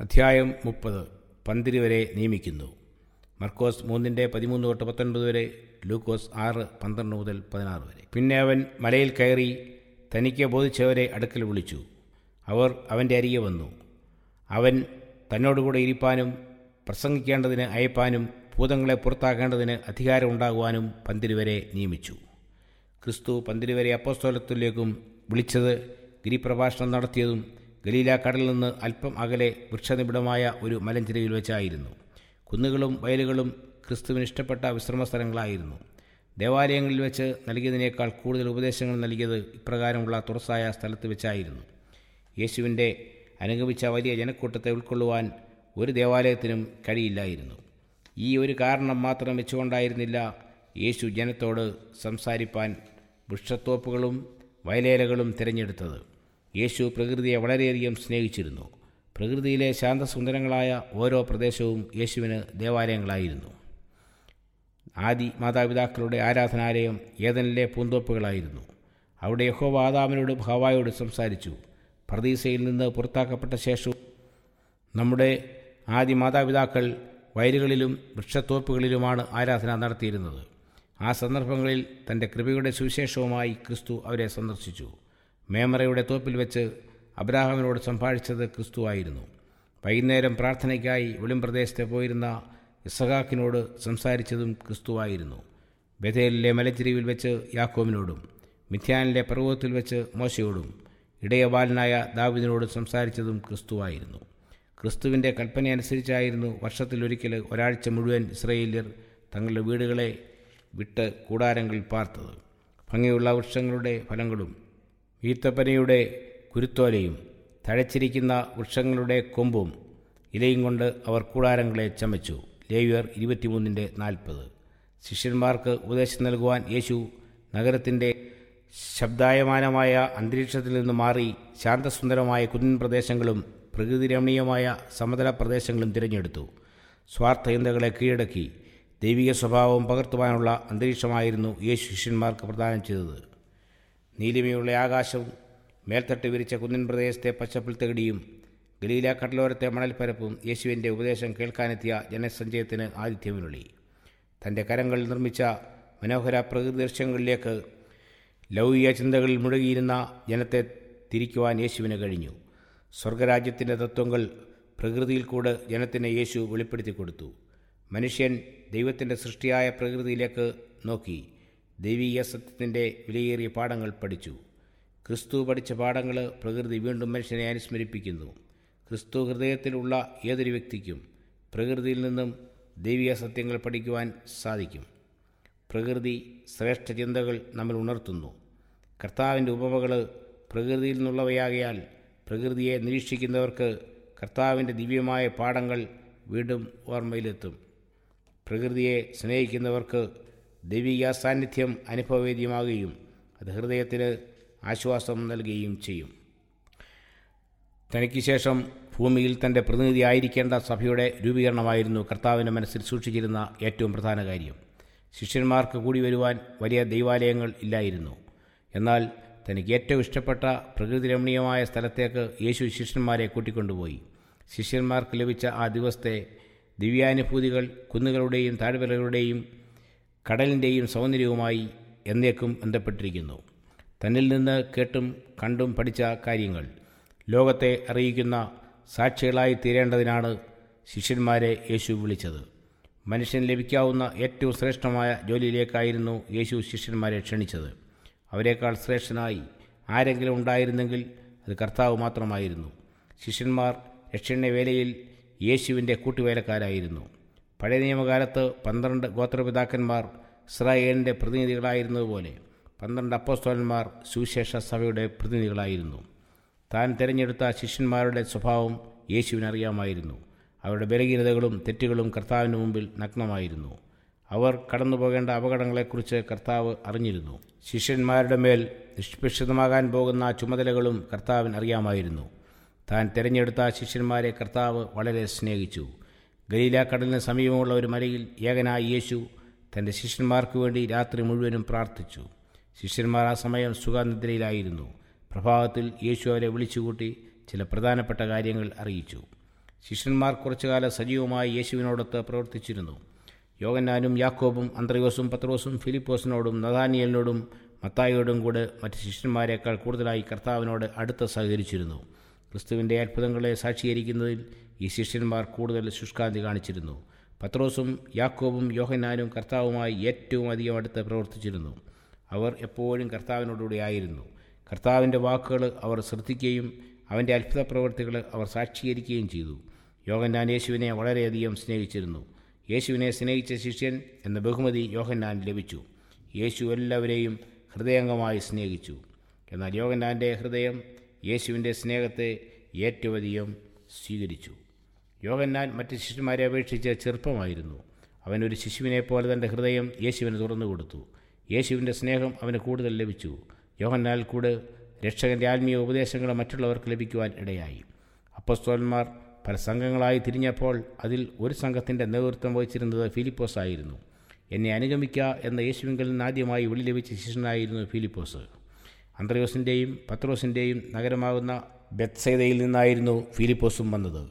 അധ്യായം മുപ്പത്. പന്തിരി വരെ നിയമിക്കുന്നു. മർക്കോസ് മൂന്നിന്റെ പതിമൂന്ന് തൊട്ട് പത്തൊൻപത് വരെ ലൂക്കോസ് ആറ് പന്ത്രണ്ട് മുതൽ പതിനാറ് വരെ. പിന്നെ അവൻ മലയിൽ കയറി തനിക്ക് ബോധിച്ചവരെ അടുക്കൽ വിളിച്ചു. അവർ അവന്റെ അരികെ വന്നു. അവൻ തന്നോടുകൂടെ ഇരിപ്പാനും പ്രസംഗിക്കേണ്ടതിന് അയപ്പാനും ഭൂതങ്ങളെ പുറത്താക്കേണ്ടതിന് അധികാരമുണ്ടാകുവാനും പന്തിരുവരെ നിയമിച്ചു. ക്രിസ്തു പന്തിരുവരെ അപ്പോസ്തോലത്തിലേക്കും വിളിച്ചത് ഗിരിപ്രഭാഷണം നടത്തിയതും ഗലീല കടലിൽ നിന്ന് അല്പം അകലെ വൃക്ഷനിബിഡമായ ഒരു മലഞ്ചിരയിൽ വെച്ചായിരുന്നു. കുന്നുകളും വയലുകളും ക്രിസ്തുവിന് ഇഷ്ടപ്പെട്ട വിശ്രമ സ്ഥലങ്ങളായിരുന്നു ദേവാലയങ്ങളിൽ വെച്ച് നൽകിയതിനേക്കാൾ കൂടുതൽ ഉപദേശങ്ങൾ നൽകിയത് ഇപ്രകാരമുള്ള തുറസായ സ്ഥലത്ത് വെച്ചായിരുന്നു. യേശുവിന്റെ അനുഗമിച്ച വലിയ ജനക്കൂട്ടത്തെ ഉൾക്കൊള്ളുവാൻ ഒരു ദേവാലയത്തിനും കഴിയില്ലായിരുന്നു. ഈ ഒരു കാരണം മാത്രം വെച്ചുകൊണ്ടായിരുന്നില്ല യേശു ജനത്തോട് സംസാരിപ്പാൻ വൃക്ഷത്തോപ്പുകളും വയലേലകളും തിരഞ്ഞെടുത്തത്. യേശു പ്രകൃതിയെ വളരെയധികം സ്നേഹിച്ചിരുന്നു. പ്രകൃതിയിലെ ശാന്തസുന്ദരങ്ങളായ ഓരോ പ്രദേശവും യേശുവിന് ദേവാലയങ്ങളായിരുന്നു. ആദി മാതാപിതാക്കളുടെ ആരാധനാലയം ഏതനിലെ പൂന്തോപ്പുകളായിരുന്നു. അവിടെ യഹോവ ആദാമിനോട് ഭാവായോട് സംസാരിച്ചു. പ്രതീസയിൽ നിന്ന് പുറത്താക്കപ്പെട്ട ശേഷവും നമ്മുടെ ആദി മാതാപിതാക്കൾ വയലുകളിലും വൃക്ഷത്തോപ്പുകളിലുമാണ് ആരാധന നടത്തിയിരുന്നത്. ആ സന്ദർഭങ്ങളിൽ തന്റെ കൃപയുടെ സുവിശേഷവുമായി ക്രിസ്തു അവരെ സന്ദർശിച്ചു. മേമറയുടെ തോപ്പിൽ വെച്ച് അബ്രാഹാമിനോട് സംഭാഷിച്ചത് ക്രിസ്തുവായിരുന്നു വൈകുന്നേരം പ്രാർത്ഥനയ്ക്കായി വെളിംപ്രദേശത്തെ പോയിരുന്ന ഇസഹാക്കിനോട് സംസാരിച്ചതും ക്രിസ്തുവായിരുന്നു ബഥേലിലെ മലച്ചിരിവിൽ വെച്ച് യാക്കോമിനോടും മിഥ്യാനിലെ പർവതത്തിൽ വെച്ച് മോശയോടും ഇടയബാലനായ ദാവിദിനോട് സംസാരിച്ചതും ക്രിസ്തുവായിരുന്നു ക്രിസ്തുവിന്റെ കൽപ്പനയനുസരിച്ചായിരുന്നു വർഷത്തിലൊരിക്കൽ ഒരാഴ്ച മുഴുവൻ ഇസ്രയേലിയർ തങ്ങളുടെ വീടുകളെ വിട്ട് കൂടാരങ്ങളിൽ പാർത്തത്. ഭംഗിയുള്ള വൃക്ഷങ്ങളുടെ ഫലങ്ങളും ഈത്തപ്പനയുടെ കുരുത്തോലയും തഴച്ചിരിക്കുന്ന വൃക്ഷങ്ങളുടെ കൊമ്പും ഇലയും കൊണ്ട് അവർ കൂടാരങ്ങളെ ചമച്ചു. ലേവ്യർ ഇരുപത്തിമൂന്നിന്റെ നാൽപ്പത്. ശിഷ്യന്മാർക്ക് ഉപദേശം നൽകുവാൻ യേശു നഗരത്തിന്റെ ശബ്ദായമാനമായ അന്തരീക്ഷത്തിൽ നിന്ന് മാറി ശാന്തസുന്ദരമായ കുന്നിൻ പ്രദേശങ്ങളും പ്രകൃതിരമണീയമായ സമതല പ്രദേശങ്ങളും തിരഞ്ഞെടുത്തു. സ്വാർത്ഥചിന്തകളെ കീഴടക്കി ദൈവിക സ്വഭാവം പകർത്തുവാനുള്ള അന്തരീക്ഷമായിരുന്നു യേശു ശിഷ്യന്മാർക്ക് പ്രദാനം ചെയ്തത്. നീലിമയുള്ള ആകാശവും മേൽത്തട്ട് വിരിച്ച കുന്നിൻ പ്രദേശത്തെ പച്ചപ്പിൽ തകിടിയും ഗലീല കടലോരത്തെ മണൽപ്പരപ്പും യേശുവിന്റെ ഉപദേശം കേൾക്കാനെത്തിയ ജനസഞ്ചയത്തിന് ആതിഥ്യമരുളി. തന്റെ കരങ്ങളിൽ നിർമ്മിച്ച മനോഹര പ്രകൃതി ദൃശ്യങ്ങളിലേക്ക് ലൗകിക ചിന്തകളിൽ മുഴുകിയിരുന്ന ജനത്തെ തിരിക്കുവാൻ യേശുവിന് കഴിഞ്ഞു. സ്വർഗരാജ്യത്തിന്റെ തത്വങ്ങൾ പ്രകൃതിയിൽ കൂടെ ജനത്തിന് യേശു വെളിപ്പെടുത്തി കൊടുത്തു മനുഷ്യൻ ദൈവത്തിന്റെ സൃഷ്ടിയായ പ്രകൃതിയിലേക്ക് നോക്കി. ദൈവീയ സത്യത്തിന്റെ വിലയേറിയ പാഠങ്ങൾ പഠിച്ചു. ക്രിസ്തു പഠിച്ച പാഠങ്ങൾ പ്രകൃതി വീണ്ടും മനുഷ്യനെ അനുസ്മരിപ്പിക്കുന്നു. ക്രിസ്തു ഹൃദയത്തിലുള്ള ഏതൊരു വ്യക്തിക്കും പ്രകൃതിയിൽ നിന്നും ദൈവിക സത്യങ്ങൾ പഠിക്കുവാൻ സാധിക്കും. പ്രകൃതി ശ്രേഷ്ഠ ചിന്തകൾ നമ്മൾ ഉണർത്തുന്നു. കർത്താവിന്റെ ഉപമകൾ പ്രകൃതിയിൽ നിന്നുള്ളവയാകയാൽ പ്രകൃതിയെ നിരീക്ഷിക്കുന്നവർക്ക് കർത്താവിന്റെ ദിവ്യമായ പാഠങ്ങൾ വീണ്ടും ഓർമ്മയിലെത്തും. പ്രകൃതിയെ സ്നേഹിക്കുന്നവർക്ക് ദൈവിക സാന്നിധ്യം അനുഭവവേദ്യമാകുകയും അത് ഹൃദയത്തിന് ആശ്വാസം നൽകുകയും ചെയ്യും. തനിക്ക് ശേഷം ഭൂമിയിൽ തന്റെ പ്രതിനിധിയായിരിക്കേണ്ട സഭയുടെ രൂപീകരണമായിരുന്നു കർത്താവിന്റെ മനസ്സിൽ സൂക്ഷിച്ചിരുന്ന ഏറ്റവും പ്രധാന കാര്യം. ശിഷ്യന്മാർക്ക് കൂടി വരുവാൻ വലിയ ദൈവാലയങ്ങൾ ഇല്ലായിരുന്നു. എന്നാൽ തനിക്ക് ഏറ്റവും ഇഷ്ടപ്പെട്ട പ്രകൃതി രമണീയമായ സ്ഥലത്തേക്ക് യേശു ശിഷ്യന്മാരെ കൂട്ടിക്കൊണ്ടുപോയി. ശിഷ്യന്മാർക്ക് ലഭിച്ച ആ ദിവസത്തെ ദിവ്യാനുഭൂതികൾ കുന്നുകളുടെയും താഴ്വരകളുടെയും കടലിന്റെയും സൗന്ദര്യവുമായി എന്നേക്കും ബന്ധപ്പെട്ടിരിക്കുന്നു. തന്നിൽ നിന്ന് കേട്ടും കണ്ടും പഠിച്ച കാര്യങ്ങൾ ലോകത്തെ അറിയിക്കുന്ന സാക്ഷികളായി തീരേണ്ടതിനാണ് ശിഷ്യന്മാരെ യേശു വിളിച്ചത്. മനുഷ്യന് ലഭിക്കാവുന്ന ഏറ്റവും ശ്രേഷ്ഠമായ ജോലിയിലേക്കായിരുന്നു യേശു ശിഷ്യന്മാരെ ക്ഷണിച്ചത്. അവരെക്കാൾ ശ്രേഷ്ഠനായി ആരെങ്കിലും ഉണ്ടായിരുന്നെങ്കിൽ അത് കർത്താവ് മാത്രമായിരുന്നു. ശിഷ്യന്മാർ രക്ഷണ വേലയിൽ യേശുവിന്റെ കൂട്ടുവേലക്കാരായിരുന്നു. പഴയ നിയമകാലത്ത് പന്ത്രണ്ട് ഗോത്രപിതാക്കന്മാർ ഇസ്രായേലിന്റെ പ്രതിനിധികളായിരുന്നതുപോലെ പന്ത്രണ്ട് അപ്പോസ്തോലന്മാർ സുവിശേഷ സഭയുടെ പ്രതിനിധികളായിരുന്നു. താൻ തിരഞ്ഞെടുത്ത ശിഷ്യന്മാരുടെ സ്വഭാവം യേശുവിനറിയാമായിരുന്നു. അവരുടെ ബലഹീനതകളും തെറ്റുകളും കർത്താവിന് മുമ്പിൽ നഗ്നമായിരുന്നു. അവർ കടന്നുപോകേണ്ട അപകടങ്ങളെക്കുറിച്ച് കർത്താവ് അറിഞ്ഞിരുന്നു. ശിഷ്യന്മാരുടെ മേൽ നിഷ്പക്ഷിതമാകാൻ പോകുന്ന ചുമതലകളും കർത്താവിന് അറിയാമായിരുന്നു. താൻ തിരഞ്ഞെടുത്ത ശിഷ്യന്മാരെ കർത്താവ് വളരെ സ്നേഹിച്ചു. ഗലീല കടലിന് സമീപമുള്ള ഒരു മലയിൽ ഏകനായ യേശു തന്റെ ശിഷ്യന്മാർക്ക് വേണ്ടി രാത്രി മുഴുവനും പ്രാർത്ഥിച്ചു. ശിഷ്യന്മാർ ആ സമയം സുഖനിദ്രയിലായിരുന്നു. പ്രഭാതത്തിൽ യേശു അവരെ വിളിച്ചുകൂട്ടി ചില പ്രധാനപ്പെട്ട കാര്യങ്ങൾ അറിയിച്ചു. ശിഷ്യന്മാർ കുറച്ചുകാലം സജീവമായി യേശുവിനോടൊത്ത് പ്രവർത്തിച്ചിരുന്നു. യോഗന്നാനും യാക്കോബും അന്ത്രയോസും പത്രോസും ഫിലിപ്പോസിനോടും നദാനിയലിനോടും മത്തായിയോടും കൂടെ മറ്റ് ശിഷ്യന്മാരെക്കാൾ കൂടുതലായി കർത്താവിനോട് അടുത്ത് സഹകരിച്ചിരുന്നു. ക്രിസ്തുവിന്റെ അത്ഭുതങ്ങളെ സാക്ഷീകരിക്കുന്നതിൽ ഈ ശിഷ്യന്മാർ കൂടുതൽ ശുഷ്കാന്തി കാണിച്ചിരുന്നു. പത്രോസും യാക്കോബും യോഹന്നാനും കർത്താവുമായി ഏറ്റവും അധികം അടുത്ത് പ്രവർത്തിച്ചിരുന്നു. അവർ എപ്പോഴും കർത്താവിനോടുകൂടി ആയിരുന്നു. കർത്താവിന്റെ വാക്കുകൾ അവർ ശ്രദ്ധിക്കുകയും അവന്റെ അത്ഭുത പ്രവൃത്തികൾ അവർ സാക്ഷീകരിക്കുകയും ചെയ്തു. യോഹന്നാൻ യേശുവിനെ വളരെയധികം സ്നേഹിച്ചിരുന്നു. യേശുവിനെ സ്നേഹിച്ച ശിഷ്യൻ എന്ന ബഹുമതി യോഹന്നാൻ ലഭിച്ചു. യേശു എല്ലാവരെയും ഹൃദയംഗമായി സ്നേഹിച്ചു. എന്നാൽ യോഗനാന്റെ ഹൃദയം യേശുവിന്റെ സ്നേഹത്തെ ഏറ്റവും സ്വീകരിച്ചു. യോഗന്നാൻ മറ്റ് ശിശുമാരെ അപേക്ഷിച്ച് ചെറുപ്പമായിരുന്നു. അവനൊരു ശിശുവിനെ പോലെ തന്റെ ഹൃദയം യേശുവിന് തുറന്നു കൊടുത്തു. യേശുവിന്റെ സ്നേഹം അവന് കൂടുതൽ ലഭിച്ചു. യോഹന്നാൽ കൂടെ രക്ഷകന്റെ ആത്മീയ ഉപദേശങ്ങൾ മറ്റുള്ളവർക്ക് ലഭിക്കുവാൻ ഇടയായി. അപ്പസ്തോലന്മാർ പല സംഘങ്ങളായി തിരിഞ്ഞപ്പോൾ അതിൽ ഒരു സംഘത്തിന്റെ നേതൃത്വം വഹിച്ചിരുന്നത് ഫിലിപ്പോസ് ആയിരുന്നു എന്നെ അനുഗമിക്കുക എന്ന യേശുവിങ്കിൽ നിന്ന് ആദ്യമായി വിളി ലഭിച്ച ശിഷ്യനായിരുന്നു ഫിലിപ്പോസ്. അന്ത്രയോസിന്റെയും പത്രോസിന്റെയും നഗരമാകുന്ന ബെത്സൈതയിൽ നിന്നായിരുന്നു ഫിലിപ്പോസും വന്നത്.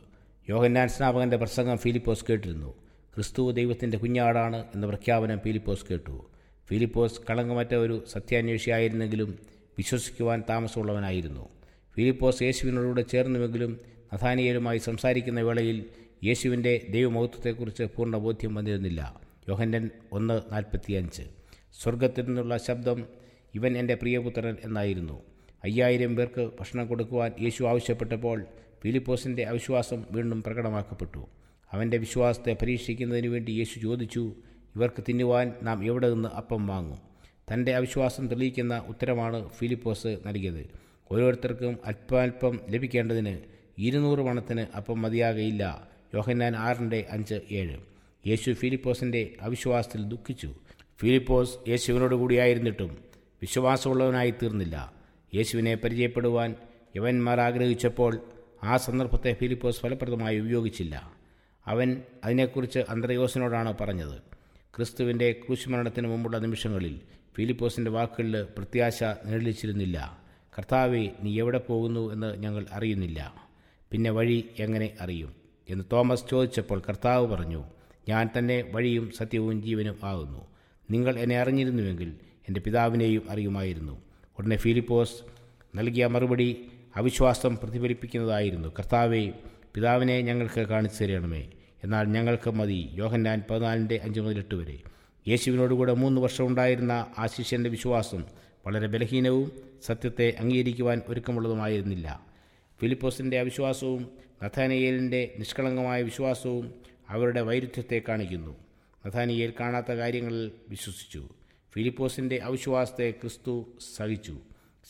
യോഹന്നാൻ സ്നാപകന്റെ പ്രസംഗം ഫിലിപ്പോസ് കേട്ടിരുന്നു. ക്രിസ്തു ദൈവത്തിന്റെ കുഞ്ഞാടാണ് എന്ന പ്രഖ്യാപനം ഫിലിപ്പോസ് കേട്ടു. ഫിലിപ്പോസ് കളങ്കമറ്റ ഒരു സത്യാന്വേഷിയായിരുന്നെങ്കിലും വിശ്വസിക്കുവാൻ താമസമുള്ളവനായിരുന്നു. ഫിലിപ്പോസ് യേശുവിനോടുകൂടെ ചേർന്നുവെങ്കിലും നഥാനിയലുമായി സംസാരിക്കുന്ന വേളയിൽ യേശുവിന്റെ ദൈവമഹത്വത്തെക്കുറിച്ച് പൂർണ ബോധ്യം വന്നിരുന്നില്ല. യോഹന്നൻ ഒന്ന് നാൽപ്പത്തിയഞ്ച്. സ്വർഗത്തിൽ നിന്നുള്ള ശബ്ദം ഇവൻ എന്റെ പ്രിയപുത്രൻ എന്നായിരുന്നു. അയ്യായിരം പേർക്ക് ഭക്ഷണം കൊടുക്കുവാൻ യേശു ആവശ്യപ്പെട്ടപ്പോൾ ഫിലിപ്പോസിന്റെ അവിശ്വാസം വീണ്ടും പ്രകടമാക്കപ്പെട്ടു. അവന്റെ വിശ്വാസത്തെ പരീക്ഷിക്കുന്നതിന് വേണ്ടി യേശു ചോദിച്ചു ഇവർക്ക് തിന്നുവാൻ നാം എവിടെ നിന്ന് അപ്പം വാങ്ങും? തന്റെ അവിശ്വാസം തെളിയിക്കുന്ന ഉത്തരമാണ് ഫിലിപ്പോസ് നൽകിയത്. ഓരോരുത്തർക്കും അല്പാൽപ്പം ലഭിക്കേണ്ടതിന് ഇരുന്നൂറ് പണത്തിന് അപ്പം മതിയാകയില്ല. യോഹന്നാൻ ആറിന്റെ അഞ്ച് ഏഴ്. യേശു ഫിലിപ്പോസിന്റെ അവിശ്വാസത്തിൽ ദുഃഖിച്ചു. ഫിലിപ്പോസ് യേശുവിനോട് കൂടിയായിരുന്നിട്ടും വിശ്വാസമുള്ളവനായി തീർന്നില്ല യേശുവിനെ പരിചയപ്പെടുവാൻ യവന്മാർ ആഗ്രഹിച്ചപ്പോൾ ആ സന്ദർഭത്തെ ഫിലിപ്പോസ് ഫലപ്രദമായി ഉപയോഗിച്ചില്ല. അവൻ അതിനെക്കുറിച്ച് അന്ത്രയോസിനോടാണ് പറഞ്ഞത്. ക്രിസ്തുവിന്റെ ക്രൂശുമരണത്തിന് മുമ്പുള്ള നിമിഷങ്ങളിൽ ഫിലിപ്പോസിന്റെ വാക്കുകളിൽ പ്രത്യാശ നിഴലിച്ചിരുന്നില്ല. കർത്താവെ നീ എവിടെ പോകുന്നു? എന്ന് ഞങ്ങൾ അറിയുന്നില്ല. പിന്നെ വഴി എങ്ങനെ അറിയും? എന്ന് തോമസ് ചോദിച്ചപ്പോൾ കർത്താവ് പറഞ്ഞു ഞാൻ തന്നെ വഴിയും സത്യവും ജീവനും ആകുന്നു. നിങ്ങൾ എന്നെ അറിഞ്ഞിരുന്നുവെങ്കിൽ എന്റെ പിതാവിനെയും അറിയുമായിരുന്നു. ഉടനെ ഫിലിപ്പോസ് നൽകിയ മറുപടി അവിശ്വാസം പ്രതിഫലിപ്പിക്കുന്നതായിരുന്നു. കർത്താവെ പിതാവിനെ ഞങ്ങൾക്ക് കാണിച്ചു തരണമേ. എന്നാൽ ഞങ്ങൾക്ക് മതി. യോഹന്നാൻ പതിനാലിന്റെ അഞ്ച് മുതൽ എട്ട് വരെ. യേശുവിനോടുകൂടെ മൂന്ന് വർഷം ഉണ്ടായിരുന്ന ആ ശിഷ്യന്റെ വിശ്വാസം വളരെ ബലഹീനവും സത്യത്തെ അംഗീകരിക്കുവാൻ ഒരുക്കമുള്ളതുമായിരുന്നില്ല. ഫിലിപ്പോസിന്റെ അവിശ്വാസവും നഥാനിയേലിന്റെ നിഷ്കളങ്കമായ വിശ്വാസവും അവരുടെ വൈരുദ്ധ്യത്തെ കാണിക്കുന്നു. നഥാനിയേൽ കാണാത്ത കാര്യങ്ങളിൽ വിശ്വസിച്ചു. ഫിലിപ്പോസിന്റെ അവിശ്വാസത്തെ ക്രിസ്തു സഹിച്ചു.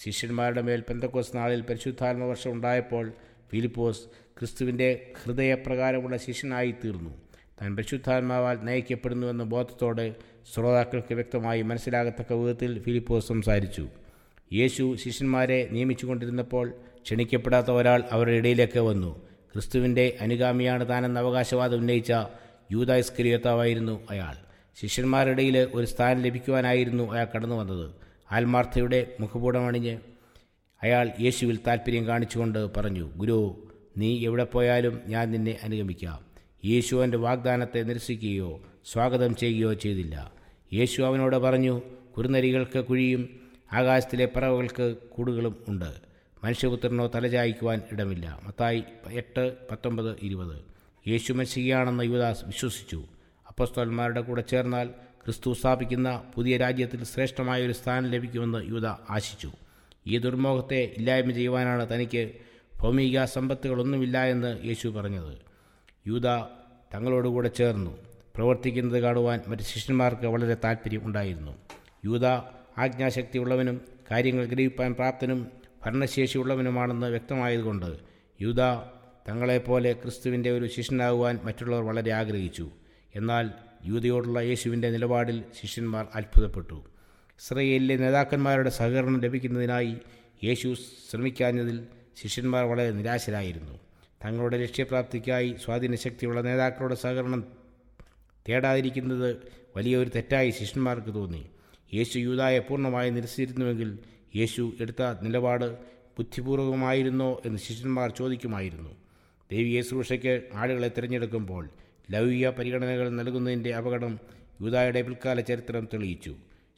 ശിഷ്യന്മാരുടെ മേൽ പെന്തക്കോസ് നാളിൽ പരിശുദ്ധാത്മ വർഷം ഉണ്ടായപ്പോൾ ഫിലിപ്പോസ് ക്രിസ്തുവിന്റെ ഹൃദയപ്രകാരമുള്ള ശിഷ്യനായി തീർന്നു. താൻ പരിശുദ്ധാത്മാവാൽ നയിക്കപ്പെടുന്നുവെന്ന ബോധത്തോടെ ശ്രോതാക്കൾക്ക് വ്യക്തമായി മനസ്സിലാകത്തക്ക വിധത്തിൽ ഫിലിപ്പോസ് സംസാരിച്ചു. യേശു ശിഷ്യന്മാരെ നിയമിച്ചുകൊണ്ടിരുന്നപ്പോൾ ക്ഷണിക്കപ്പെടാത്ത ഒരാൾ അവരുടെ ഇടയിലേക്ക് വന്നു. ക്രിസ്തുവിന്റെ അനുഗാമിയാണ് താനെന്ന അവകാശവാദം ഉന്നയിച്ച യൂതാസ്കരിയത്താവായിരുന്നു അയാൾ. ശിഷ്യന്മാരുടെ ഇടയിൽ ഒരു സ്ഥാനം ലഭിക്കുവാനായിരുന്നു അയാൾ കടന്നു വന്നത്. ആത്മാർത്ഥയുടെ മുഖപൂടമണിഞ്ഞ് അയാൾ യേശുവിൽ താൽപ്പര്യം കാണിച്ചുകൊണ്ട് പറഞ്ഞു ഗുരു നീ എവിടെ പോയാലും ഞാൻ നിന്നെ അനുഗമിക്കാം. യേശു അവന്റെ വാഗ്ദാനത്തെ നിരസിക്കുകയോ സ്വാഗതം ചെയ്യുകയോ ചെയ്തില്ല. യേശു അവനോട് പറഞ്ഞു കുറുനരികൾക്ക് കുഴിയും ആകാശത്തിലെ പറവകൾക്ക് കൂടുകളും ഉണ്ട്. മനുഷ്യപുത്രനോ തലചായ്ക്കുവാൻ ഇടമില്ല. മത്തായി എട്ട് പത്തൊമ്പത് ഇരുപത്. യേശു മത്സികയാണെന്ന് യുവദാസ് വിശ്വസിച്ചു. അപ്പസ്തോന്മാരുടെ കൂടെ ചേർന്നാൽ ക്രിസ്തു സ്ഥാപിക്കുന്ന പുതിയ രാജ്യത്തിൽ ശ്രേഷ്ഠമായ ഒരു സ്ഥാനം ലഭിക്കുമെന്ന് യുവത ആശിച്ചു. ഈ ദുർമോഹത്തെ ഇല്ലായ്മ ചെയ്യുവാനാണ് തനിക്ക് ഭൗമിക സമ്പത്തുകളൊന്നുമില്ല എന്ന് യേശു പറഞ്ഞത്. യൂത തങ്ങളോടുകൂടെ ചേർന്നു. പ്രവർത്തിക്കുന്നത് കാണുവാൻ മറ്റ് ശിഷ്യന്മാർക്ക് വളരെ താല്പര്യം ഉണ്ടായിരുന്നു. യൂത ആജ്ഞാശക്തിയുള്ളവനും കാര്യങ്ങൾ ഗ്രഹിപ്പാൻ പ്രാപ്തനും ഭരണശേഷിയുള്ളവനുമാണെന്ന് വ്യക്തമായതുകൊണ്ട് യൂത തങ്ങളെപ്പോലെ ക്രിസ്തുവിന്റെ ഒരു ശിഷ്യനാകുവാൻ മറ്റുള്ളവർ വളരെ ആഗ്രഹിച്ചു. എന്നാൽ യൂതയോടുള്ള യേശുവിന്റെ നിലപാടിൽ ശിഷ്യന്മാർ അത്ഭുതപ്പെട്ടു. ഇസ്രയേലിലെ നേതാക്കന്മാരുടെ സഹകരണം ലഭിക്കുന്നതിനായി യേശു ശ്രമിക്കാഞ്ഞതിൽ ശിഷ്യന്മാർ വളരെ നിരാശരായിരുന്നു. തങ്ങളുടെ ലക്ഷ്യപ്രാപ്തിക്കായി സ്വാധീനശക്തിയുള്ള നേതാക്കളുടെ സഹകരണം തേടാതിരിക്കുന്നത് വലിയൊരു തെറ്റായി ശിഷ്യന്മാർക്ക് തോന്നി. യേശു യൂതായെ പൂർണമായി നിരസിച്ചിരുന്നുവെങ്കിൽ യേശു എടുത്ത നിലപാട് ബുദ്ധിപൂർവമായിരുന്നോ എന്ന് ശിഷ്യന്മാർ ചോദിക്കുമായിരുന്നു. ദൈവീയ ശുശ്രൂഷയ്ക്ക് ആളുകളെ തിരഞ്ഞെടുക്കുമ്പോൾ ലൗകിക പരിഗണനകൾ നൽകുന്നതിന്റെ അപകടം യൂതായുടെ പിൽക്കാല ചരിത്രം തെളിയിച്ചു.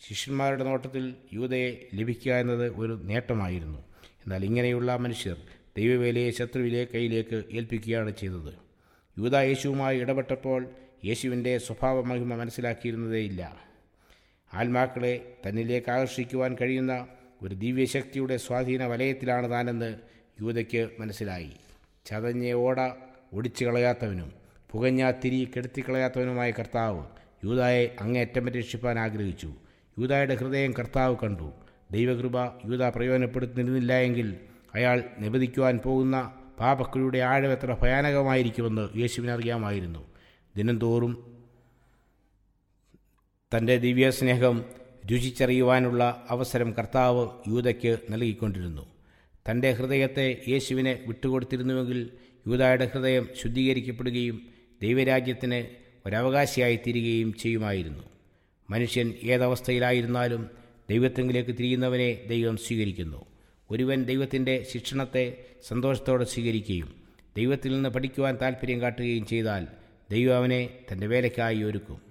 ശിഷ്യന്മാരുടെ നോട്ടത്തിൽ യൂതയെ ലഭിക്കുക എന്നത് ഒരു നേട്ടമായിരുന്നു. എന്നാൽ ഇങ്ങനെയുള്ള മനുഷ്യർ ദൈവവേലയെ ശത്രുവിലെ കയ്യിലേക്ക് ഏൽപ്പിക്കുകയാണ് ചെയ്തത്. യൂത യേശുവുമായി ഇടപെട്ടപ്പോൾ യേശുവിന്റെ സ്വഭാവ മഹിമ മനസ്സിലാക്കിയിരുന്നതേയില്ല. ആത്മാക്കളെ തന്നിലേക്ക് ആകർഷിക്കുവാൻ കഴിയുന്ന ഒരു ദിവ്യശക്തിയുടെ സ്വാധീന വലയത്തിലാണ് താനെന്ന് യൂതയ്ക്ക് മനസ്സിലായി. ചതഞ്ഞ ഓട ഒടിച്ചു കളയാത്തവനും പുകഞ്ഞ തിരി കെടുത്തിക്കളയാത്തവനുമായ കർത്താവ് യൂതായെ അങ്ങേയറ്റം രക്ഷിപ്പാൻ ആഗ്രഹിച്ചു. യൂതായുടെ ഹൃദയം കർത്താവ് കണ്ടു. ദൈവകൃപ യൂത പ്രയോജനപ്പെടുത്തുന്നിരുന്നില്ല എങ്കിൽ അയാൾ നിബദിക്കുവാൻ പോകുന്ന പാപക്കുഴിയുടെ ആഴം എത്ര ഭയാനകമായിരിക്കുമെന്ന് യേശുവിനറിയാമായിരുന്നു ദിനംതോറും തന്റെ ദിവ്യസ്നേഹം രുചിച്ചറിയുവാനുള്ള അവസരം കർത്താവ് യൂതയ്ക്ക് നൽകിക്കൊണ്ടിരുന്നു. തന്റെ ഹൃദയത്തെ യേശുവിനെ വിട്ടുകൊടുത്തിരുന്നുവെങ്കിൽ യൂതായുടെ ഹൃദയം ശുദ്ധീകരിക്കപ്പെടുകയും ദൈവരാജ്യത്തിന് ഒരവകാശിയായി തീരുകയും ചെയ്യുമായിരുന്നു. മനുഷ്യൻ ഏതവസ്ഥയിലായിരുന്നാലും ദൈവത്തെങ്കിലേക്ക് തിരിയുന്നവനെ ദൈവം സ്വീകരിക്കുന്നു. ഒരുവൻ ദൈവത്തിന്റെ ശിക്ഷണത്തെ സന്തോഷത്തോടെ സ്വീകരിക്കുകയും ദൈവത്തിൽ നിന്ന് പഠിക്കുവാൻ താല്പര്യം കാട്ടുകയും ചെയ്താൽ ദൈവം അവനെ തന്റെ വേലയ്ക്കായി ഒരുക്കും.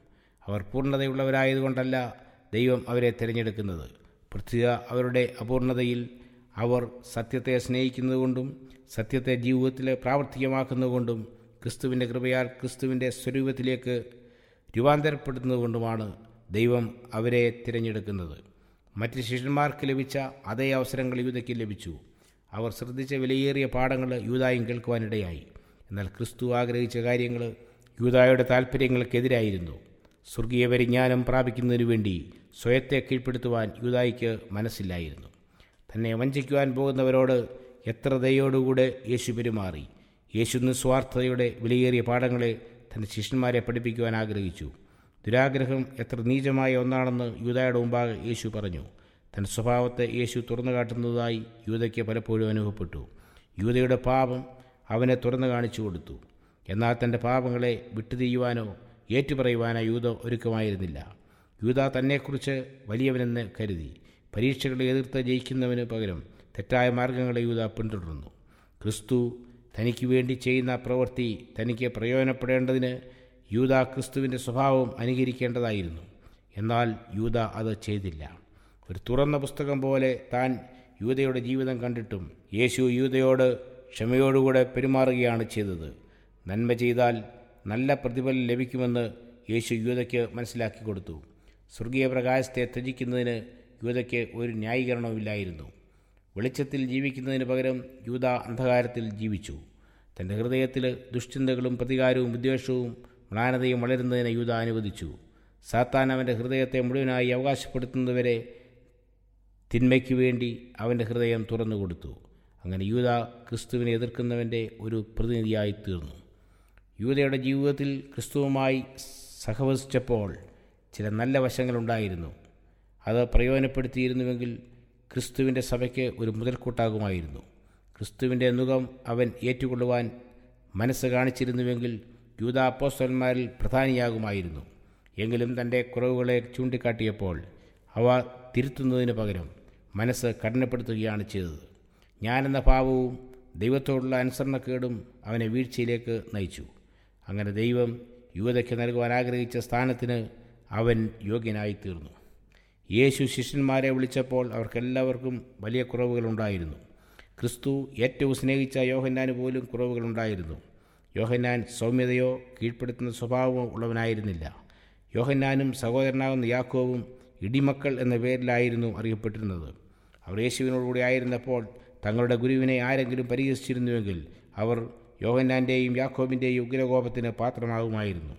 അവർ പൂർണതയുള്ളവരായതുകൊണ്ടല്ല ദൈവം അവരെ തിരഞ്ഞെടുക്കുന്നത്. പ്രത്യേക അവരുടെ അപൂർണതയിൽ അവർ സത്യത്തെ സ്നേഹിക്കുന്നതുകൊണ്ടും സത്യത്തെ ജീവിതത്തിൽ പ്രാവർത്തികമാക്കുന്നതുകൊണ്ടും ക്രിസ്തുവിന്റെ കൃപയാൽ ക്രിസ്തുവിന്റെ സ്വരൂപത്തിലേക്ക് രൂപാന്തരപ്പെടുന്നതുകൊണ്ടുമാണ് ദൈവം അവരെ തിരഞ്ഞെടുക്കുന്നത്. മറ്റ് ശിഷ്യന്മാർക്ക് ലഭിച്ച അതേ അവസരങ്ങൾ യൂതയ്ക്ക് ലഭിച്ചു. അവർ ശ്രദ്ധിച്ച വിലയേറിയ പാഠങ്ങൾ യൂതായും കേൾക്കുവാനിടയായി. എന്നാൽ ക്രിസ്തു ആഗ്രഹിച്ച കാര്യങ്ങൾ യൂതായുടെ താൽപ്പര്യങ്ങൾക്കെതിരായിരുന്നു സ്വർഗീയ പരിജ്ഞാനം പ്രാപിക്കുന്നതിനു വേണ്ടി സ്വയത്തെ കീഴ്പ്പെടുത്തുവാൻ യൂതായിക്ക് മനസ്സില്ലായിരുന്നു. തന്നെ വഞ്ചിക്കുവാൻ പോകുന്നവരോട് എത്ര ദയോടുകൂടെ യേശു പെരുമാറി. യേശു നിസ്വാർത്ഥതയുടെ വിലയേറിയ പാഠങ്ങളെ തന്റെ ശിഷ്യന്മാരെ പഠിപ്പിക്കുവാൻ ആഗ്രഹിച്ചു. ദുരാഗ്രഹം എത്ര നീചമായ ഒന്നാണെന്ന് യൂതയുടെ മുമ്പാകെ യേശു പറഞ്ഞു. തന്റെ സ്വഭാവത്തെ യേശു തുറന്നു കാട്ടുന്നതായി യൂതയ്ക്ക് പലപ്പോഴും അനുഭവപ്പെട്ടു. യൂതയുടെ പാപം അവനെ തുറന്നു കാണിച്ചു കൊടുത്തു. എന്നാൽ തന്റെ പാപങ്ങളെ വിട്ടുതിയുവാനോ ഏറ്റുപറയുവാനോ യൂത ഒരുക്കമായിരുന്നില്ല. യൂത തന്നെക്കുറിച്ച് വലിയവനെന്ന് കരുതി. പരീക്ഷകളെ എതിർത്ത് ജയിക്കുന്നവന് പകരം തെറ്റായ മാർഗങ്ങളെ യൂത പിന്തുടർന്നു. ക്രിസ്തു തനിക്ക് വേണ്ടി ചെയ്യുന്ന പ്രവൃത്തി തനിക്ക് പ്രയോജനപ്പെടേണ്ടതിന് യൂത ക്രിസ്തുവിന്റെ സ്വഭാവം അനുകരിക്കേണ്ടതായിരുന്നു. എന്നാൽ യൂത അത് ചെയ്തില്ല. ഒരു തുറന്ന പുസ്തകം പോലെ താൻ യൂതയുടെ ജീവിതം കണ്ടിട്ടും യേശു യൂതയോട് ക്ഷമയോടുകൂടെ പെരുമാറുകയാണ് ചെയ്തത്. നന്മ ചെയ്താൽ നല്ല പ്രതിഫലം ലഭിക്കുമെന്ന് യേശു യൂതയ്ക്ക് മനസ്സിലാക്കി കൊടുത്തു. സ്വർഗീയ പ്രകാശത്തെ ത്യജിക്കുന്നതിന് യൂതയ്ക്ക് ഒരു ന്യായീകരണവുമില്ലായിരുന്നു. വെളിച്ചത്തിൽ ജീവിക്കുന്നതിന് പകരം യൂത അന്ധകാരത്തിൽ ജീവിച്ചു. തന്റെ ഹൃദയത്തിൽ ദുഷ്ചിന്തകളും പ്രതികാരവും വിദ്വേഷവും മ്ലാനതയും വളരുന്നതിന് യൂത അനുവദിച്ചു. സാത്താൻ അവന്റെ ഹൃദയത്തെ മുഴുവനായി അവകാശപ്പെടുത്തുന്നതുവരെ തിന്മയ്ക്ക് വേണ്ടി അവന്റെ ഹൃദയം തുറന്നു കൊടുത്തു. അങ്ങനെ യൂത ക്രിസ്തുവിനെ എതിർക്കുന്നവന്റെ ഒരു പ്രതിനിധിയായി തീർന്നു. യൂതയുടെ ജീവിതത്തിൽ ക്രിസ്തുവുമായി സഹവസിച്ചപ്പോൾ ചില നല്ല വശങ്ങളുണ്ടായിരുന്നു. അത് പ്രയോജനപ്പെടുത്തിയിരുന്നുവെങ്കിൽ ക്രിസ്തുവിന്റെ സഭയ്ക്ക് ഒരു മുതൽക്കൂട്ടാകുമായിരുന്നു. ക്രിസ്തുവിന്റെ മുഖം അവൻ ഏറ്റുകൊള്ളുവാൻ മനസ്സ് കാണിച്ചിരുന്നുവെങ്കിൽ യൂതാപ്പോസ്റ്റന്മാരിൽ പ്രധാനിയാകുമായിരുന്നു. എങ്കിലും തന്റെ കുറവുകളെ ചൂണ്ടിക്കാട്ടിയപ്പോൾ അവ തിരുത്തുന്നതിന് പകരം മനസ്സ് കഠിനപ്പെടുത്തുകയാണ് ചെയ്തത്. ഞാനെന്ന ഭാവവും ദൈവത്തോടുള്ള അനുസരണക്കേടും അവനെ വീഴ്ചയിലേക്ക് നയിച്ചു. അങ്ങനെ ദൈവം യുവതയ്ക്ക് നൽകുവാൻ ആഗ്രഹിച്ച സ്ഥാനത്തിന് അവൻ യോഗ്യനായി തീർന്നു യേശു ശിഷ്യന്മാരെ വിളിച്ചപ്പോൾ അവർക്കെല്ലാവർക്കും വലിയ കുറവുകളുണ്ടായിരുന്നു. ക്രിസ്തു ഏറ്റവും സ്നേഹിച്ച യോഹന്നാന് പോലും കുറവുകളുണ്ടായിരുന്നു. യോഹന്നാൻ സൗമ്യതയോ കീഴ്പ്പെടുത്തുന്ന സ്വഭാവമോ ഉള്ളവനായിരുന്നില്ല. യോഹന്നാനും സഹോദരനാകുന്ന യാക്കോവും ഇടിമക്കൾ എന്ന പേരിലായിരുന്നു അറിയപ്പെട്ടിരുന്നത്. അവർ യേശുവിനോടുകൂടി ആയിരുന്നപ്പോൾ തങ്ങളുടെ ഗുരുവിനെ ആരെങ്കിലും പരിഹസിച്ചിരുന്നുവെങ്കിൽ അവർ യോഹന്നാന്റെയും യാക്കോബിന്റെയും ഉഗ്രകോപത്തിന് പാത്രമാകുമായിരുന്നു.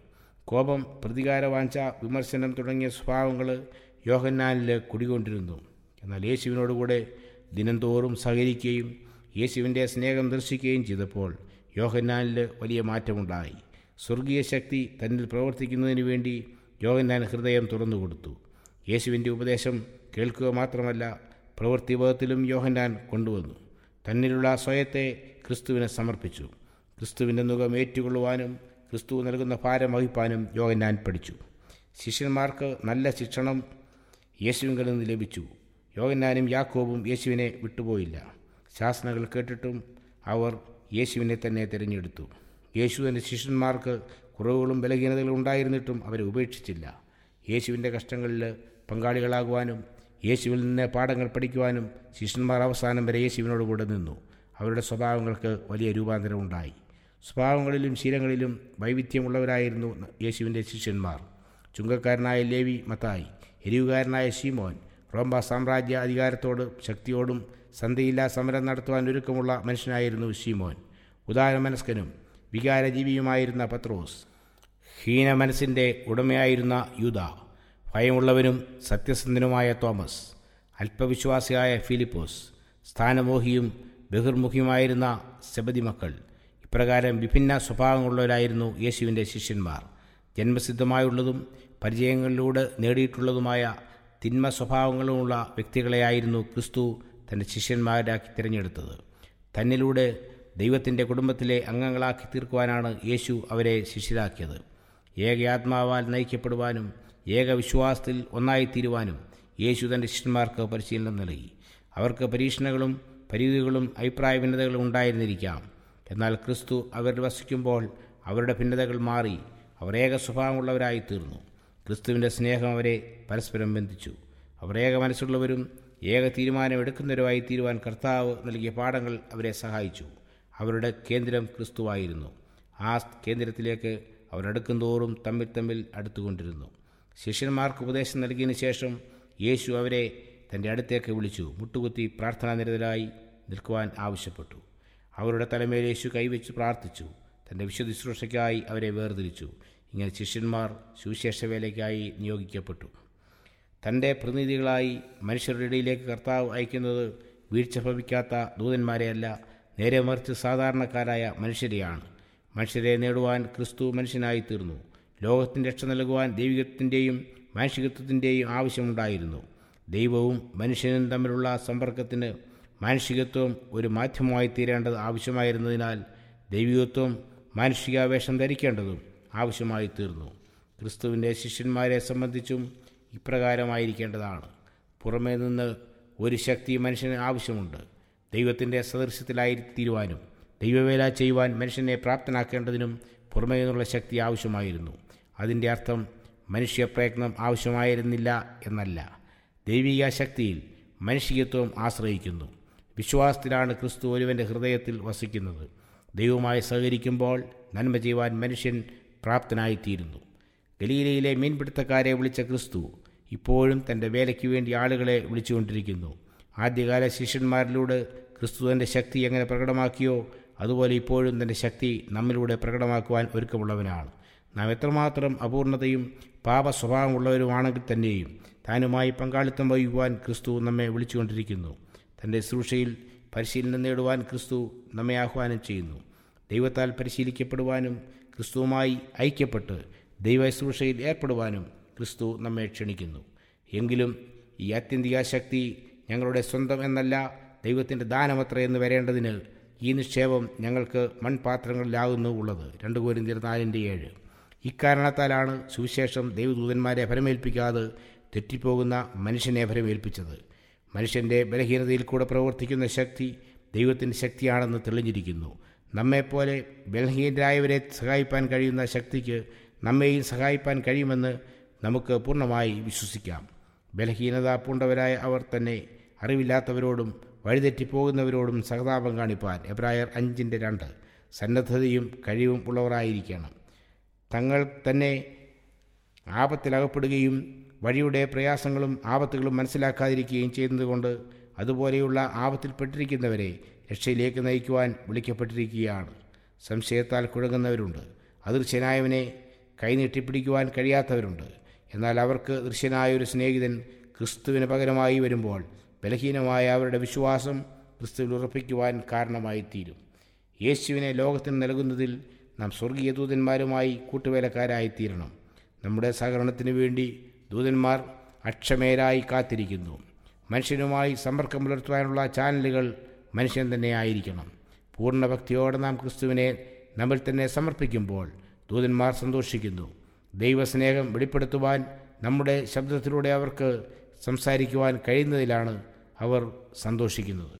കോപം പ്രതികാരവാഞ്ച വിമർശനം തുടങ്ങിയ സ്വഭാവങ്ങൾ യോഹന്നാനിൽ കുടികൊണ്ടിരുന്നു. എന്നാൽ യേശുവിനോടുകൂടെ ദിനംതോറും സഹകരിക്കുകയും യേശുവിന്റെ സ്നേഹം ദർശിക്കുകയും ചെയ്തപ്പോൾ യോഹന്നാനിൽ വലിയ മാറ്റമുണ്ടായി. സ്വർഗീയ ശക്തി തന്നിൽ പ്രവർത്തിക്കുന്നതിന് വേണ്ടി യോഹന്നാൻ ഹൃദയം തുറന്നു കൊടുത്തു. യേശുവിന്റെ ഉപദേശം കേൾക്കുക മാത്രമല്ല പ്രവൃത്തിബോധത്തിലും യോഹന്നാൻ കൊണ്ടുവന്നു. തന്നിലുള്ള സ്വയത്തെ ക്രിസ്തുവിനെ സമർപ്പിച്ചു. ക്രിസ്തുവിന്റെ മുഖം ഏറ്റുകൊള്ളുവാനും ക്രിസ്തു നൽകുന്ന ഭാരം വഹിപ്പാനും യോഹന്നാൻ പഠിച്ചു. ശിഷ്യന്മാർക്ക് നല്ല ശിക്ഷണം യേശുവിങ്കിൽ നിന്ന് ലഭിച്ചു. യോഗന്നാനും യാക്കോബും യേശുവിനെ വിട്ടുപോയില്ല. ശാസനകൾ കേട്ടിട്ടും അവർ യേശുവിനെ തന്നെ തിരഞ്ഞെടുത്തു. യേശു തന്റെ ശിഷ്യന്മാർക്ക് കുറവുകളും ബലഹീനതകളും ഉണ്ടായിരുന്നിട്ടും അവരെ ഉപേക്ഷിച്ചില്ല. യേശുവിന്റെ കഷ്ടങ്ങളിൽ പങ്കാളികളാകുവാനും യേശുവിൽ നിന്ന് പാഠങ്ങൾ പഠിക്കുവാനും ശിഷ്യന്മാർ അവസാനം വരെ യേശുവിനോട് കൂടെ നിന്നു. അവരുടെ സ്വഭാവങ്ങൾക്ക് വലിയ രൂപാന്തരം ഉണ്ടായി. സ്വഭാവങ്ങളിലും ശീലങ്ങളിലും വൈവിധ്യമുള്ളവരായിരുന്നു യേശുവിന്റെ ശിഷ്യന്മാർ. ചുങ്കക്കാരനായ ലേവി മത്തായി. എരിവുകാരനായ ഷീമോൻ റോംബ സാമ്രാജ്യ അധികാരത്തോട് ശക്തിയോടും സന്ധിയില്ലാ സമരം നടത്തുവാൻ ഒരുക്കമുള്ള മനുഷ്യനായിരുന്നു ഷീമോൻ ഉദാരമനസ്കനും വികാരജീവിയുമായിരുന്ന പത്രോസ്. ഹീനമനസ്സിന്റെ ഉടമയായിരുന്ന യൂത ഭയമുള്ളവനും സത്യസന്ധനുമായ തോമസ്. അല്പവിശ്വാസിയായ ഫിലിപ്പോസ്. സ്ഥാനമോഹിയും ബഹിർമുഖിയുമായിരുന്ന സെബതി മക്കൾ ഇപ്രകാരം വിഭിന്ന സ്വഭാവമുള്ളവരായിരുന്നു യേശുവിന്റെ ശിഷ്യന്മാർ. ജന്മസിദ്ധമായുള്ളതും പരിചയങ്ങളിലൂടെ നേടിയിട്ടുള്ളതുമായ തിന്മ സ്വഭാവങ്ങളുമുള്ള വ്യക്തികളെയായിരുന്നു ക്രിസ്തു തന്റെ ശിഷ്യന്മാരാക്കി തിരഞ്ഞെടുത്തത്. തന്നിലൂടെ ദൈവത്തിന്റെ കുടുംബത്തിലെ അംഗങ്ങളാക്കി തീർക്കുവാനാണ് യേശു അവരെ ശിഷ്യരാക്കിയത്. ഏകയാത്മാവാൽ നയിക്കപ്പെടുവാനും ഏകവിശ്വാസത്തിൽ ഒന്നായിത്തീരുവാനും യേശു തന്റെ ശിഷ്യന്മാർക്ക് പരിശീലനം നൽകി. അവർക്ക് പരീക്ഷണങ്ങളും പരിധികളും അഭിപ്രായ ഭിന്നതകളും ഉണ്ടായിരുന്നിരിക്കാം. എന്നാൽ ക്രിസ്തു അവരിൽ വസിക്കുമ്പോൾ അവരുടെ ഭിന്നതകൾ മാറി അവർ ഏക സ്വഭാവമുള്ളവരായി തീർന്നു ക്രിസ്തുവിന്റെ സ്നേഹം അവരെ പരസ്പരം ബന്ധിച്ചു. അവർ ഏക മനസ്സുള്ളവരും ഏക തീരുമാനമെടുക്കുന്നവരുമായി തീരുവാൻ കർത്താവ് നൽകിയ പാഠങ്ങൾ അവരെ സഹായിച്ചു. അവരുടെ കേന്ദ്രം ക്രിസ്തുവായിരുന്നു. ആ കേന്ദ്രത്തിലേക്ക് അവരടുക്കും തോറും തമ്മിൽ തമ്മിൽ അടുത്തുകൊണ്ടിരുന്നു. ശിഷ്യന്മാർക്ക് ഉപദേശം നൽകിയതിനു ശേഷം യേശു അവരെ തന്റെ അടുത്തേക്ക് വിളിച്ചു. മുട്ടുകുത്തി പ്രാർത്ഥനാ നിരതരായി നിൽക്കുവാൻ ആവശ്യപ്പെട്ടു. അവരുടെ തലമേൽ യേശു കൈവച്ച് പ്രാർത്ഥിച്ചു. തന്റെ വിശുദ്ധ ശുശ്രൂഷയ്ക്കായി അവരെ വേർതിരിച്ചു. ഇങ്ങനെ ശിഷ്യന്മാർ സുവിശേഷ വേലയ്ക്കായി നിയോഗിക്കപ്പെട്ടു. തന്റെ പ്രതിനിധികളായി മനുഷ്യരുടെ ഇടയിലേക്ക് കർത്താവ് അയക്കുന്നത് വീഴ്ച ഭവിക്കാത്ത ദൂതന്മാരെയല്ല നേരെ മറിച്ച് സാധാരണക്കാരായ മനുഷ്യരെയാണ്. മനുഷ്യരെ നേടുവാൻ ക്രിസ്തു മനുഷ്യനായി തീർന്നു ലോകത്തിന്റെ രക്ഷ നൽകുവാൻ ദൈവികത്തിന്റെയും മാനുഷികത്വത്തിന്റെയും ആവശ്യമുണ്ടായിരുന്നു. ദൈവവും മനുഷ്യനും തമ്മിലുള്ള സമ്പർക്കത്തിന് മാനുഷികത്വം ഒരു മാധ്യമമായി തീരേണ്ടത് ആവശ്യമായിരുന്നതിനാൽ ദൈവികത്വം മാനുഷികാവേഷം ധരിക്കേണ്ടതും ആവശ്യമായി തീർന്നു. ക്രിസ്തുവിന്റെ ശിഷ്യന്മാരെ സംബന്ധിച്ചും ഇപ്രകാരമായിരിക്കേണ്ടതാണ്. പുറമേ നിന്ന് ഒരു ശക്തി മനുഷ്യന് ആവശ്യമുണ്ട്. ദൈവത്തിന്റെ സദൃശ്യത്തിലായി തീരുവാനും ദൈവവേല ചെയ്യുവാൻ മനുഷ്യനെ പ്രാപ്തനാക്കേണ്ടതിനും പുറമേ നിന്നുള്ള ശക്തി ആവശ്യമായിരുന്നു. അതിന്റെ അർത്ഥം മനുഷ്യപ്രയത്നം ആവശ്യമായിരുന്നില്ല എന്നല്ല. ദൈവിക ശക്തിയിൽ മനുഷ്യത്വം ആശ്രയിക്കുന്നു. വിശ്വാസത്തിലാണ് ക്രിസ്തു ഒരുവന്റെ ഹൃദയത്തിൽ വസിക്കുന്നത്. ദൈവവുമായി സഹകരിക്കുമ്പോൾ നന്മ ചെയ്യുവാൻ മനുഷ്യൻ പ്രാപ്തനായിത്തീരുന്നു. ഗലീലയിലെ മീൻപിടുത്തക്കാരെ വിളിച്ച ക്രിസ്തു ഇപ്പോഴും തന്റെ വേലയ്ക്ക് വേണ്ടി ആളുകളെ വിളിച്ചുകൊണ്ടിരിക്കുന്നു. ആദ്യകാല ശിഷ്യന്മാരിലൂടെ ക്രിസ്തു തന്റെ ശക്തി എങ്ങനെ പ്രകടമാക്കിയോ അതുപോലെ ഇപ്പോഴും തന്റെ ശക്തി നമ്മിലൂടെ പ്രകടമാക്കുവാൻ ഒരുക്കമുള്ളവനാണ്. നാം എത്രമാത്രം അപൂർണതയും പാപ സ്വഭാവമുള്ളവരുമാണെങ്കിൽ തന്നെയും താനുമായി പങ്കാളിത്തം വഹിക്കുവാൻ ക്രിസ്തു നമ്മെ വിളിച്ചുകൊണ്ടിരിക്കുന്നു. തന്റെ ശുശ്രൂഷയിൽ പരിശീലനം നേടുവാൻ ക്രിസ്തു നമ്മെ ആഹ്വാനം ചെയ്യുന്നു. ദൈവത്താൽ പരിശീലിക്കപ്പെടുവാനും ക്രിസ്തുവുമായി ഐക്യപ്പെട്ട് ദൈവശ്രൂഷയിൽ ഏർപ്പെടുവാനും ക്രിസ്തു നമ്മെ ക്ഷണിക്കുന്നു. എങ്കിലും ഈ ആത്യന്തിക ശക്തി ഞങ്ങളുടെ സ്വന്തം എന്നല്ല ദൈവത്തിന്റെ ദാനമത്ര എന്ന് വരേണ്ടതിന് ഈ നിക്ഷേപം ഞങ്ങൾക്ക് മൺപാത്രങ്ങളിലാകുന്നു ഉള്ളത്. രണ്ട് കോരിന്തിർ നാലിന്റെ ഏഴ്. ഇക്കാരണത്താലാണ് സുവിശേഷം ദൈവദൂതന്മാരെ ഫലമേൽപ്പിക്കാതെ തെറ്റിപ്പോകുന്ന മനുഷ്യനെ ഫലമേൽപ്പിച്ചത് മനുഷ്യന്റെ ബലഹീനതയിൽ കൂടെ പ്രവർത്തിക്കുന്ന ശക്തി ദൈവത്തിന്റെ ശക്തിയാണെന്ന് തെളിഞ്ഞിരിക്കുന്നു. നമ്മെപ്പോലെ ബലഹീനരായവരെ സഹായിപ്പാൻ കഴിയുന്ന ശക്തിക്ക് നമ്മെയും സഹായിപ്പാൻ കഴിയുമെന്ന് നമുക്ക് പൂർണമായി വിശ്വസിക്കാം. ബലഹീനത പൂണ്ടവരായ അവർ തന്നെ അറിവില്ലാത്തവരോടും വഴിതെറ്റിപ്പോകുന്നവരോടും സഹതാപം കാണിപ്പാൻ എബ്രായർ അഞ്ചിന്റെ രണ്ട്. സന്നദ്ധതയും കഴിവും ഉള്ളവരായിരിക്കണം. തങ്ങൾ തന്നെ ആപത്തിലകപ്പെടുകയും വഴിയുടെ പ്രയാസങ്ങളും ആപത്തുകളും മനസ്സിലാക്കാതിരിക്കുകയും ചെയ്യുന്നതുകൊണ്ട് അതുപോലെയുള്ള ആപത്തിൽപ്പെട്ടിരിക്കുന്നവരെ രക്ഷയിലേക്ക് നയിക്കുവാൻ വിളിക്കപ്പെട്ടിരിക്കുകയാണ്. സംശയത്താൽ കുഴങ്ങുന്നവരുണ്ട്. അദൃശ്യനായവനെ കൈനീട്ടിപ്പിടിക്കുവാൻ കഴിയാത്തവരുണ്ട്. എന്നാൽ അവർക്ക് ദൃശ്യനായ ഒരു സ്നേഹിതൻ ക്രിസ്തുവിന് പകരമായി വരുമ്പോൾ ബലഹീനമായ അവരുടെ വിശ്വാസം ക്രിസ്തുവിൽ ഉറപ്പിക്കുവാൻ കാരണമായി തീരും യേശുവിനെ ലോകത്തിന് നൽകുന്നതിൽ നാം സ്വർഗീയ ദൂതന്മാരുമായി കൂട്ടുവേലക്കാരായിത്തീരണം. നമ്മുടെ സഹകരണത്തിന് വേണ്ടി ദൂതന്മാർ അക്ഷമേരായി കാത്തിരിക്കുന്നു. മനുഷ്യനുമായി സമ്പർക്കം പുലർത്തുവാനുള്ള ചാനലുകൾ മനുഷ്യൻ തന്നെ ആയിരിക്കണം. പൂർണ നാം ക്രിസ്തുവിനെ നമ്മൾ തന്നെ സമർപ്പിക്കുമ്പോൾ ദൂതന്മാർ സന്തോഷിക്കുന്നു. ദൈവസ്നേഹം വെളിപ്പെടുത്തുവാൻ നമ്മുടെ ശബ്ദത്തിലൂടെ അവർക്ക് സംസാരിക്കുവാൻ കഴിയുന്നതിലാണ് അവർ സന്തോഷിക്കുന്നത്.